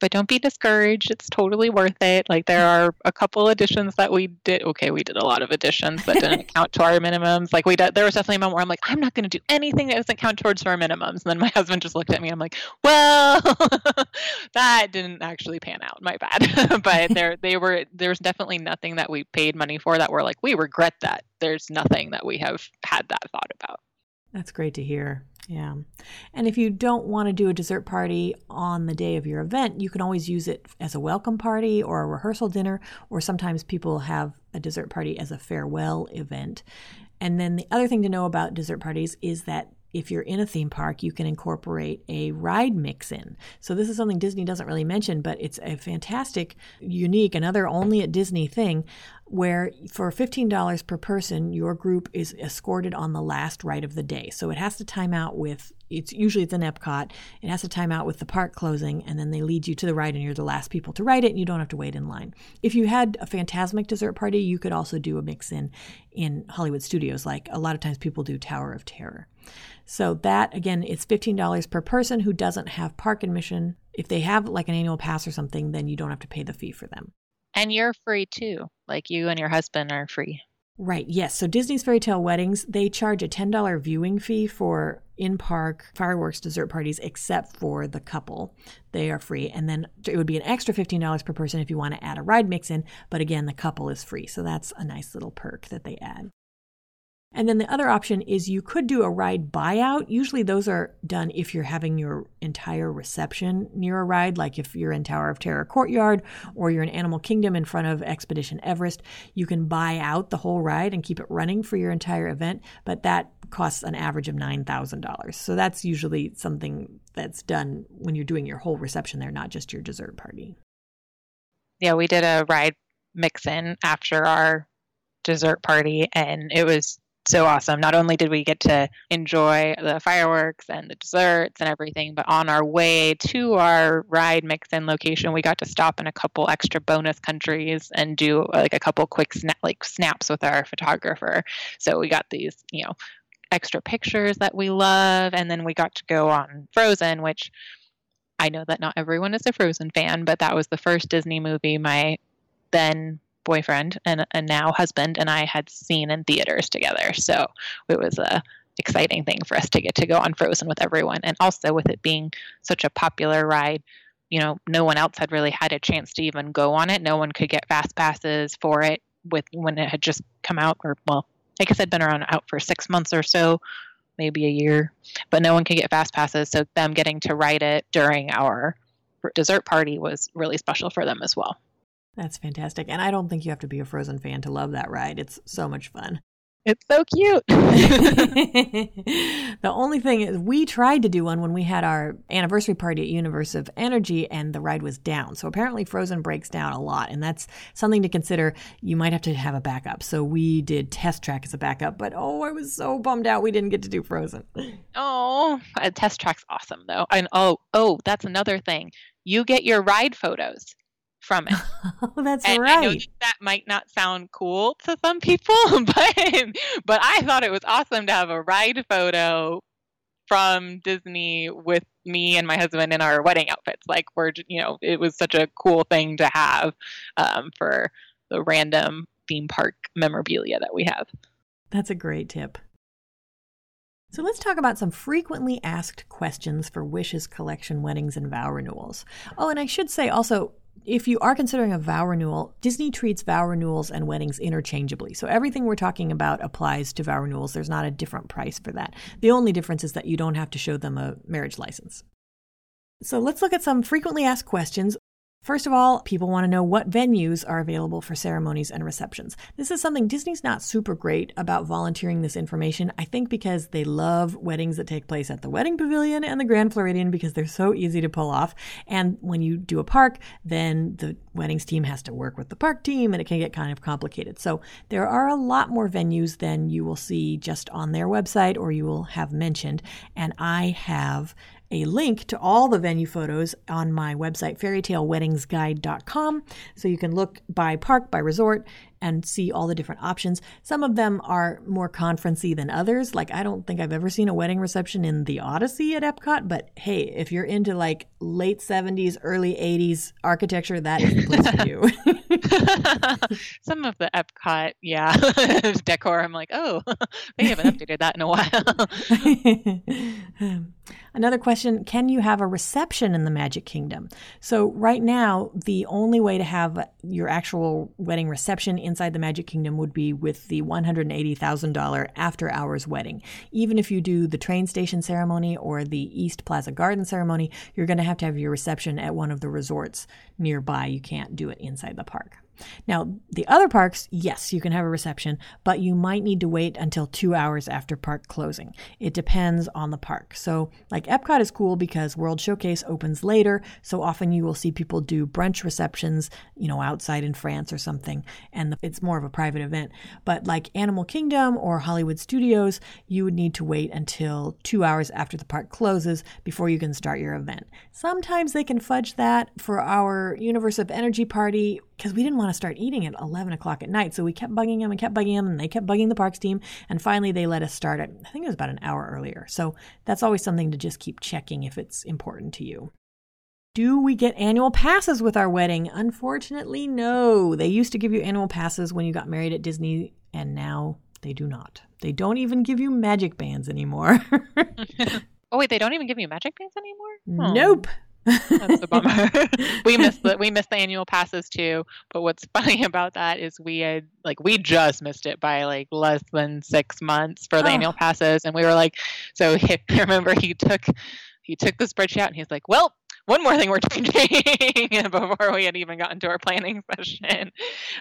but don't be discouraged. It's totally worth it. Like there are a couple additions that we did. Okay, we did a lot of additions that didn't count to our minimums. Like we did, there was definitely a moment where I'm like, I'm not going to do anything that doesn't count towards our minimums. And then my husband just looked at me. And I'm like, well, that didn't actually pan out. My bad. but there, they were. There's definitely nothing that we paid money for that we're like, we regret that. There's nothing that we have had that thought about. That's great to hear. Yeah. And if you don't want to do a dessert party on the day of your event, you can always use it as a welcome party or a rehearsal dinner, or sometimes people have a dessert party as a farewell event. And then the other thing to know about dessert parties is that if you're in a theme park, you can incorporate a ride mix in. So this is something Disney doesn't really mention, but it's a fantastic, unique, another only at Disney thing where for $15 per person, your group is escorted on the last ride of the day. So it has to time out with it's usually it's in Epcot. It has to time out with the park closing, and then they lead you to the ride, and you're the last people to ride it, and you don't have to wait in line. If you had a Fantasmic dessert party, you could also do a mix in in Hollywood Studios, like a lot of times people do Tower of Terror. So that again, it's fifteen dollars per person who doesn't have park admission. If they have like an annual pass or something, then you don't have to pay the fee for them. And you're free too. Like you and your husband are free. Right, yes. So Disney's Fairy Tale Weddings, they charge a $10 viewing fee for in park fireworks dessert parties, except for the couple. They are free. And then it would be an extra $15 per person if you want to add a ride mix in. But again, the couple is free. So that's a nice little perk that they add. And then the other option is you could do a ride buyout. Usually those are done if you're having your entire reception near a ride, like if you're in Tower of Terror Courtyard or you're in Animal Kingdom in front of Expedition Everest. You can buy out the whole ride and keep it running for your entire event, but that costs an average of $9,000. So that's usually something that's done when you're doing your whole reception there, not just your dessert party. Yeah, we did a ride mix in after our dessert party and it was so awesome. Not only did we get to enjoy the fireworks and the desserts and everything, but on our way to our ride mix in location, we got to stop in a couple extra bonus countries and do like a couple quick snap like snaps with our photographer. So we got these, you know, extra pictures that we love and then we got to go on Frozen, which I know that not everyone is a Frozen fan, but that was the first Disney movie my then boyfriend and, and now husband and I had seen in theaters together. So it was a exciting thing for us to get to go on Frozen with everyone. And also with it being such a popular ride, you know, no one else had really had a chance to even go on it. No one could get fast passes for it with when it had just come out or well, I guess it'd been around out for six months or so, maybe a year, but no one could get fast passes. So them getting to ride it during our dessert party was really special for them as well. That's fantastic. And I don't think you have to be a Frozen fan to love that ride. It's so much fun. It's so cute. the only thing is, we tried to do one when we had our anniversary party at Universe of Energy, and the ride was down. So apparently, Frozen breaks down a lot, and that's something to consider. You might have to have a backup. So we did Test Track as a backup, but oh, I was so bummed out we didn't get to do Frozen. Oh, Test Track's awesome though. And oh, oh, that's another thing. You get your ride photos from it. Oh, that's and right. I know that, that might not sound cool to some people, but but I thought it was awesome to have a ride photo from Disney with me and my husband in our wedding outfits. Like we're, you know, it was such a cool thing to have um, for the random theme park memorabilia that we have. That's a great tip. So let's talk about some frequently asked questions for Wishes collection weddings and vow renewals. Oh, and I should say also, if you are considering a vow renewal, Disney treats vow renewals and weddings interchangeably. So everything we're talking about applies to vow renewals. There's not a different price for that. The only difference is that you don't have to show them a marriage license. So let's look at some frequently asked questions. First of all, people want to know what venues are available for ceremonies and receptions. This is something Disney's not super great about volunteering this information. I think because they love weddings that take place at the Wedding Pavilion and the Grand Floridian because they're so easy to pull off. And when you do a park, then the weddings team has to work with the park team and it can get kind of complicated. So there are a lot more venues than you will see just on their website or you will have mentioned. And I have a link to all the venue photos on my website, fairytaleweddingsguide.com. So you can look by park, by resort, and see all the different options. Some of them are more conferencey than others. Like I don't think I've ever seen a wedding reception in the Odyssey at Epcot, but hey, if you're into like late 70s, early 80s architecture, that is the place for you. Some of the Epcot, yeah, decor, I'm like, oh, they haven't updated that in a while. Another question Can you have a reception in the Magic Kingdom? So, right now, the only way to have your actual wedding reception inside the Magic Kingdom would be with the $180,000 after hours wedding. Even if you do the train station ceremony or the East Plaza Garden ceremony, you're going to have to have your reception at one of the resorts nearby. You can't do it inside the park. Now, the other parks, yes, you can have a reception, but you might need to wait until two hours after park closing. It depends on the park. So, like Epcot is cool because World Showcase opens later, so often you will see people do brunch receptions, you know, outside in France or something, and it's more of a private event. But like Animal Kingdom or Hollywood Studios, you would need to wait until two hours after the park closes before you can start your event. Sometimes they can fudge that for our Universe of Energy party because we didn't want to start eating at 11 o'clock at night. So we kept bugging them and kept bugging them, and they kept bugging the parks team. And finally, they let us start at, I think it was about an hour earlier. So that's always something to just keep checking if it's important to you. Do we get annual passes with our wedding? Unfortunately, no. They used to give you annual passes when you got married at Disney, and now they do not. They don't even give you magic bands anymore. oh wait, they don't even give you magic bands anymore? Nope. Hmm. That's a bummer. we missed the we missed the annual passes too. But what's funny about that is we had like we just missed it by like less than six months for the oh. annual passes, and we were like, so he, I remember he took he took the spreadsheet out and he's like, well, one more thing we're changing before we had even gotten to our planning session.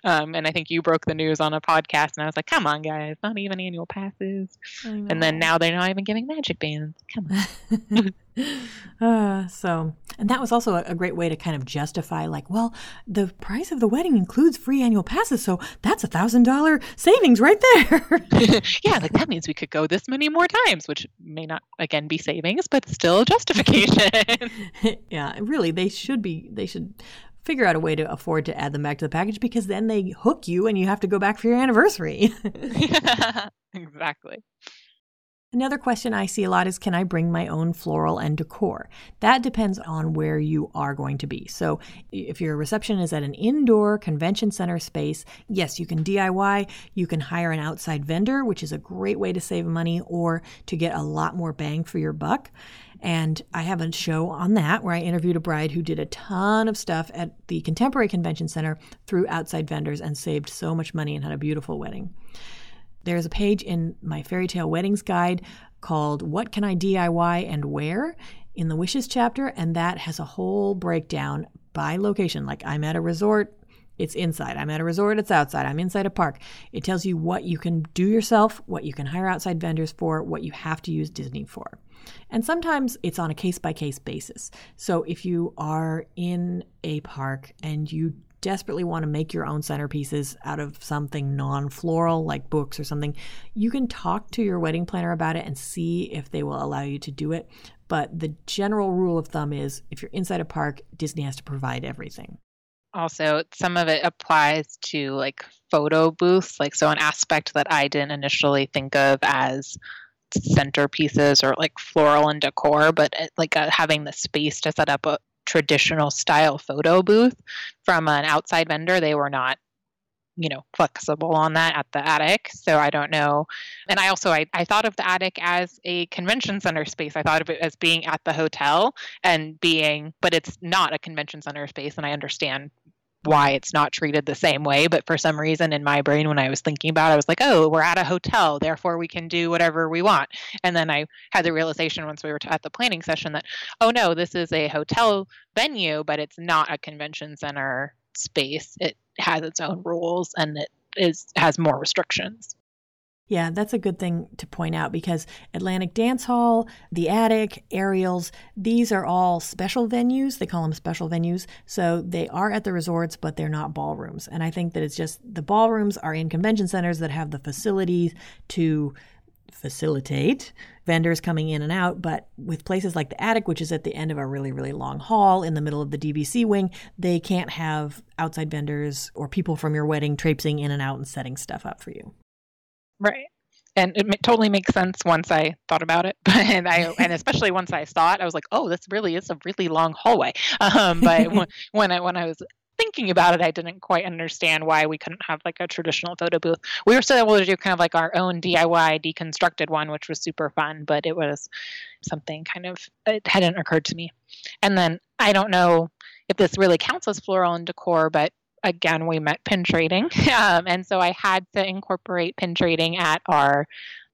Um, and I think you broke the news on a podcast, and I was like, come on, guys, not even annual passes. And then now they're not even giving magic bands. Come on. uh, so, and that was also a, a, great way to kind of justify, like, well, the price of the wedding includes free annual passes, so that's a thousand dollar savings right there. yeah, like that means we could go this many more times, which may not again be savings, but still justification. yeah, really, they should be. They should figure out a way to afford to add them back to the package because then they hook you and you have to go back for your anniversary. yeah, exactly. Another question I see a lot is Can I bring my own floral and decor? That depends on where you are going to be. So, if your reception is at an indoor convention center space, yes, you can DIY. You can hire an outside vendor, which is a great way to save money or to get a lot more bang for your buck. And I have a show on that where I interviewed a bride who did a ton of stuff at the Contemporary Convention Center through outside vendors and saved so much money and had a beautiful wedding. There's a page in my fairy tale weddings guide called What Can I DIY and Where in the wishes chapter, and that has a whole breakdown by location. Like I'm at a resort, it's inside. I'm at a resort, it's outside. I'm inside a park. It tells you what you can do yourself, what you can hire outside vendors for, what you have to use Disney for. And sometimes it's on a case by case basis. So if you are in a park and you desperately want to make your own centerpieces out of something non floral, like books or something, you can talk to your wedding planner about it and see if they will allow you to do it. But the general rule of thumb is if you're inside a park, Disney has to provide everything. Also, some of it applies to like photo booths, like so an aspect that I didn't initially think of as centerpieces or like floral and decor, but it, like uh, having the space to set up a, traditional style photo booth from an outside vendor. They were not you know flexible on that at the attic so i don't know and i also I, I thought of the attic as a convention center space i thought of it as being at the hotel and being but it's not a convention center space and i understand why it's not treated the same way. But for some reason in my brain, when I was thinking about it, I was like, oh, we're at a hotel, therefore we can do whatever we want. And then I had the realization once we were at the planning session that, oh no, this is a hotel venue, but it's not a convention center space. It has its own rules and it is has more restrictions. Yeah, that's a good thing to point out because Atlantic Dance Hall, the Attic, Ariel's, these are all special venues. They call them special venues. So they are at the resorts, but they're not ballrooms. And I think that it's just the ballrooms are in convention centers that have the facilities to facilitate vendors coming in and out. But with places like the Attic, which is at the end of a really, really long hall in the middle of the DVC wing, they can't have outside vendors or people from your wedding traipsing in and out and setting stuff up for you. Right. And it totally makes sense once I thought about it, and I and especially once I saw it, I was like, "Oh, this really is a really long hallway." Um, but when, when I when I was thinking about it, I didn't quite understand why we couldn't have like a traditional photo booth. We were still able to do kind of like our own DIY deconstructed one, which was super fun, but it was something kind of it hadn't occurred to me. And then I don't know if this really counts as floral and decor, but again, we met pin trading. Um, and so I had to incorporate pin trading at our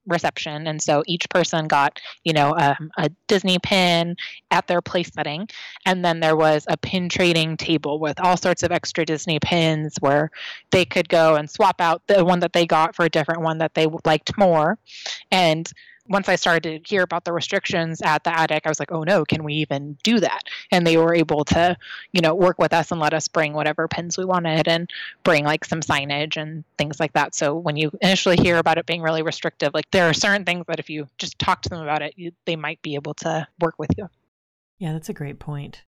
reception. And so each person got, you know, um, a Disney pin at their place setting. And then there was a pin trading table with all sorts of extra Disney pins where they could go and swap out the one that they got for a different one that they liked more. And once I started to hear about the restrictions at the attic, I was like, oh no, can we even do that? And they were able to, you know, work with us and let us bring whatever pins we wanted and bring like some signage and things like that. So when you initially hear about it being really restrictive, like there are certain things that if you just talk to them about it, you, they might be able to work with you. Yeah, that's a great point.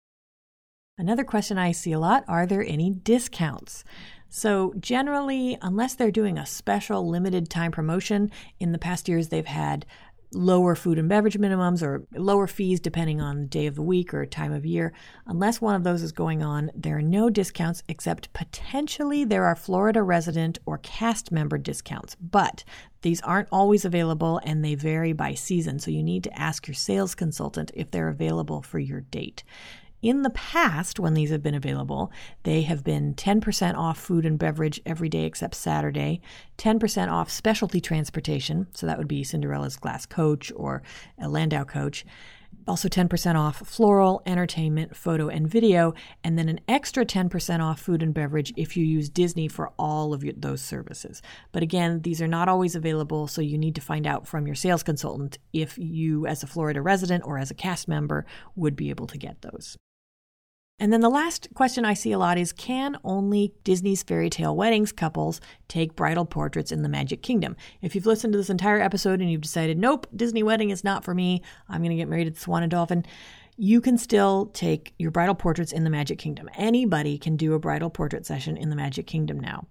Another question I see a lot are there any discounts? So, generally, unless they're doing a special limited time promotion, in the past years they've had lower food and beverage minimums or lower fees depending on the day of the week or time of year. Unless one of those is going on, there are no discounts except potentially there are Florida resident or cast member discounts. But these aren't always available and they vary by season, so you need to ask your sales consultant if they're available for your date. In the past, when these have been available, they have been 10% off food and beverage every day except Saturday, 10% off specialty transportation, so that would be Cinderella's glass coach or a Landau coach, also 10% off floral, entertainment, photo, and video, and then an extra 10% off food and beverage if you use Disney for all of your, those services. But again, these are not always available, so you need to find out from your sales consultant if you, as a Florida resident or as a cast member, would be able to get those. And then the last question I see a lot is Can only Disney's fairy tale weddings couples take bridal portraits in the Magic Kingdom? If you've listened to this entire episode and you've decided, nope, Disney wedding is not for me, I'm going to get married at Swan and Dolphin, you can still take your bridal portraits in the Magic Kingdom. Anybody can do a bridal portrait session in the Magic Kingdom now.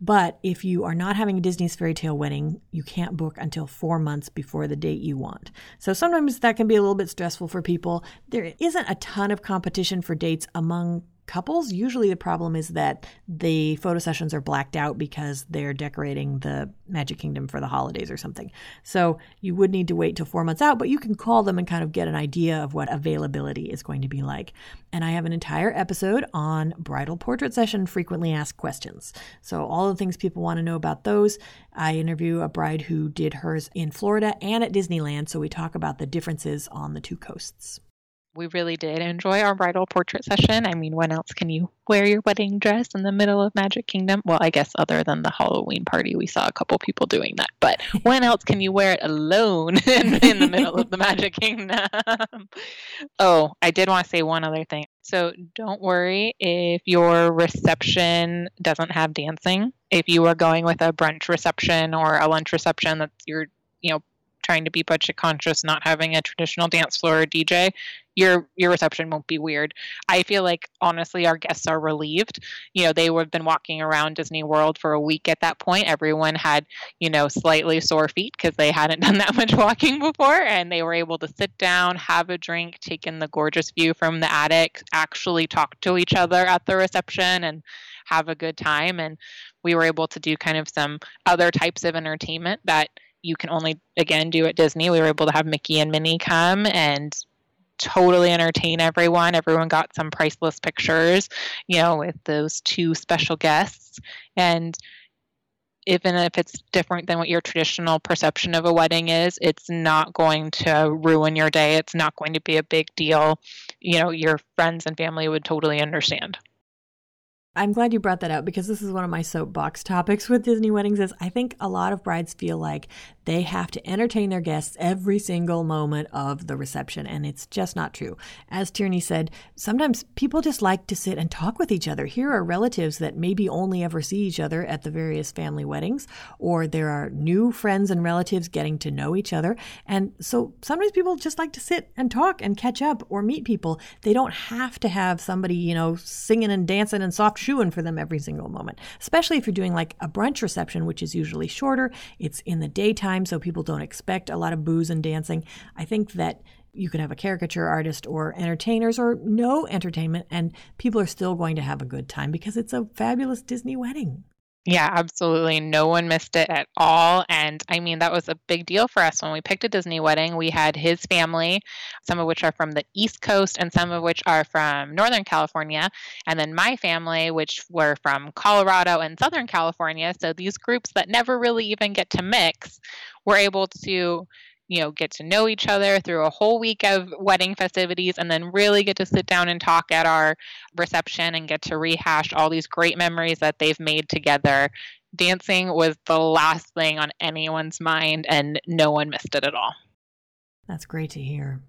But if you are not having a Disney's fairy tale wedding, you can't book until four months before the date you want. So sometimes that can be a little bit stressful for people. There isn't a ton of competition for dates among couples, usually the problem is that the photo sessions are blacked out because they're decorating the Magic Kingdom for the holidays or something. So you would need to wait till four months out, but you can call them and kind of get an idea of what availability is going to be like. And I have an entire episode on bridal portrait session frequently asked questions. So all the things people want to know about those. I interview a bride who did hers in Florida and at Disneyland. So we talk about the differences on the two coasts we really did enjoy our bridal portrait session. I mean, when else can you wear your wedding dress in the middle of Magic Kingdom? Well, I guess other than the Halloween party, we saw a couple people doing that. But when else can you wear it alone in, in the middle of the Magic Kingdom? oh, I did want to say one other thing. So don't worry if your reception doesn't have dancing. If you are going with a brunch reception or a lunch reception that's your, you know, trying to be budget conscious, not having a traditional dance floor or DJ, your your reception won't be weird. I feel like honestly our guests are relieved. You know, they would have been walking around Disney World for a week at that point. Everyone had, you know, slightly sore feet because they hadn't done that much walking before and they were able to sit down, have a drink, take in the gorgeous view from the attic, actually talk to each other at the reception and have a good time and we were able to do kind of some other types of entertainment that you can only again do at Disney. We were able to have Mickey and Minnie come and totally entertain everyone. Everyone got some priceless pictures, you know, with those two special guests. And even if it's different than what your traditional perception of a wedding is, it's not going to ruin your day. It's not going to be a big deal. You know, your friends and family would totally understand. I'm glad you brought that up because this is one of my soapbox topics with Disney weddings is I think a lot of brides feel like they have to entertain their guests every single moment of the reception and it's just not true. As Tierney said, sometimes people just like to sit and talk with each other. Here are relatives that maybe only ever see each other at the various family weddings or there are new friends and relatives getting to know each other. And so sometimes people just like to sit and talk and catch up or meet people. They don't have to have somebody, you know, singing and dancing and soft shoeing for them every single moment, especially if you're doing like a brunch reception, which is usually shorter. It's in the daytime, so people don't expect a lot of booze and dancing. I think that you could have a caricature artist or entertainers or no entertainment, and people are still going to have a good time because it's a fabulous Disney wedding. Yeah, absolutely. No one missed it at all. And I mean, that was a big deal for us when we picked a Disney wedding. We had his family, some of which are from the East Coast and some of which are from Northern California. And then my family, which were from Colorado and Southern California. So these groups that never really even get to mix were able to you know, get to know each other through a whole week of wedding festivities and then really get to sit down and talk at our reception and get to rehash all these great memories that they've made together. Dancing was the last thing on anyone's mind and no one missed it at all. That's great to hear.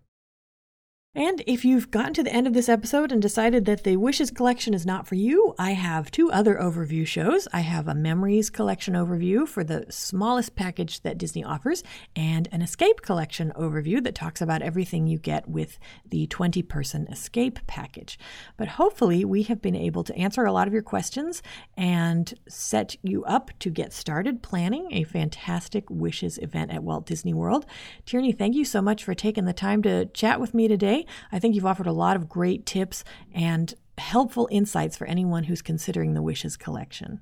And if you've gotten to the end of this episode and decided that the Wishes collection is not for you, I have two other overview shows. I have a Memories collection overview for the smallest package that Disney offers, and an Escape collection overview that talks about everything you get with the 20 person Escape package. But hopefully, we have been able to answer a lot of your questions and set you up to get started planning a fantastic Wishes event at Walt Disney World. Tierney, thank you so much for taking the time to chat with me today. I think you've offered a lot of great tips and helpful insights for anyone who's considering the Wishes collection.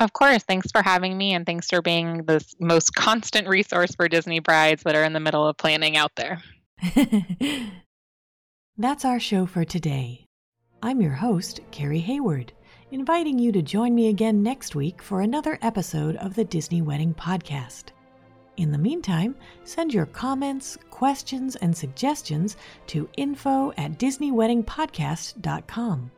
Of course. Thanks for having me, and thanks for being the most constant resource for Disney brides that are in the middle of planning out there. That's our show for today. I'm your host, Carrie Hayward, inviting you to join me again next week for another episode of the Disney Wedding Podcast. In the meantime, send your comments, questions, and suggestions to info at DisneyWeddingPodcast.com.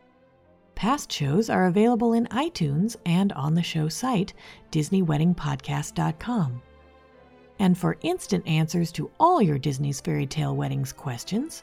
Past shows are available in iTunes and on the show site, DisneyWeddingPodcast.com. And for instant answers to all your Disney's Fairy Tale Weddings questions,